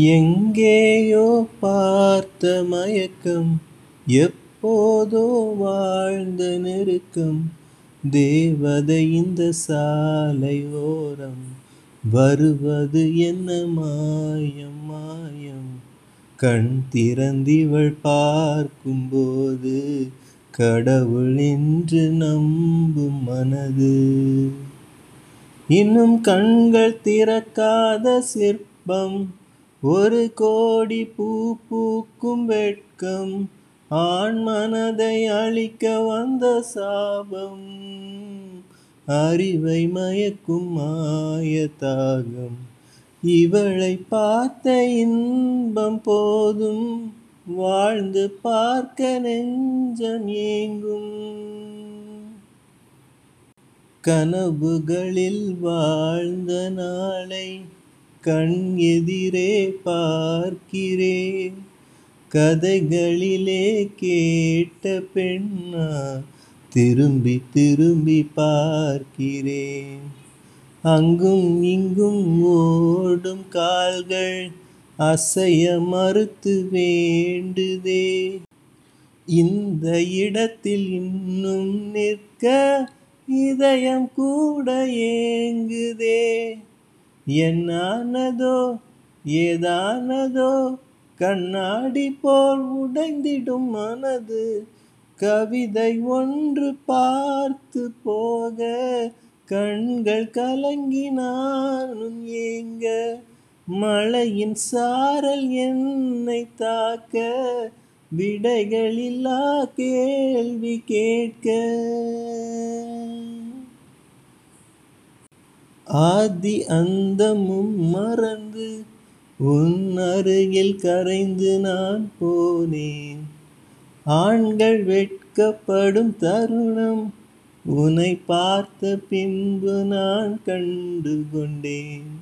எங்கேயோ பார்த்த மயக்கம் எப்போதோ வாழ்ந்த நெருக்கம். தேவதை இந்த சாலை ஓரம் வருவது என்ன மாயம் மாயம். கண் திறந்திவள் பார்க்கும்போது கடவுள் என்று நம்பும் மனது. இன்னும் கண்கள் திறக்காத சிற்பம் ஒரு கோடி பூ பூக்கும் வெட்கம் ஆண் மனதை அழிக்க வந்த சாபம். அறிவை மயக்கும் மாயத்தாகம் இவளை பார்த்த இன்பம் போதும் வாழ்ந்து பார்க்க நெஞ்சம் ஏங்கும். கனவுகளில் வாழ்ந்த நாளை கண் எதிரே பார்க்கிறேன் கதைகளிலே கேட்ட பெண்ணா திரும்பி திரும்பி பார்க்கிறேன் அங்கும் இங்கும் ஓடும் கால்கள் அசைய மறுத்து வேண்டுதே. இந்த இடத்தில் இன்னும் நிற்க இதயம் கூட ஏங்குதே. என்னானதோ ஏதானதோ கண்ணாடி போல் உடைந்திடும் மனது கவிதை ஒன்று பார்த்து போக கண்கள் கலங்கி நானும் ஏங்க மழையின் சாரல் என்னை தாக்க விடைகளில்லா கேள்வி கேட்க. ஆதி அந்தமும் மறந்து உன் அருகில் கரைந்து நான் போனேன். ஆண்கள் வெட்கப்படும் தருணம் உன்னை பார்த்த பின்பு நான் கண்டு கொண்டேன்.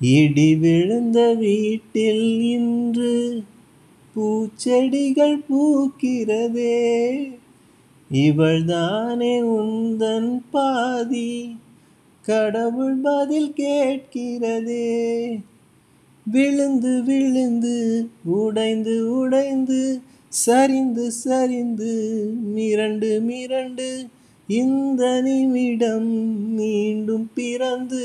இடி விழுந்த வீட்டில் இன்று பூச்செடிகள் பூக்கிறதே. இவள்தானே உந்தன் பாதி. கடவுள் பதில் கேட்கிறதே. விழுந்து விழுந்து உடைந்து உடைந்து சரிந்து சரிந்து மிரண்டு மிரண்டு இந்த நிமிடம் மீண்டும் பிறந்து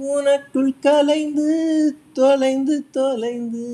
உனக்குள் கலைந்து தொலைந்து தொலைந்து.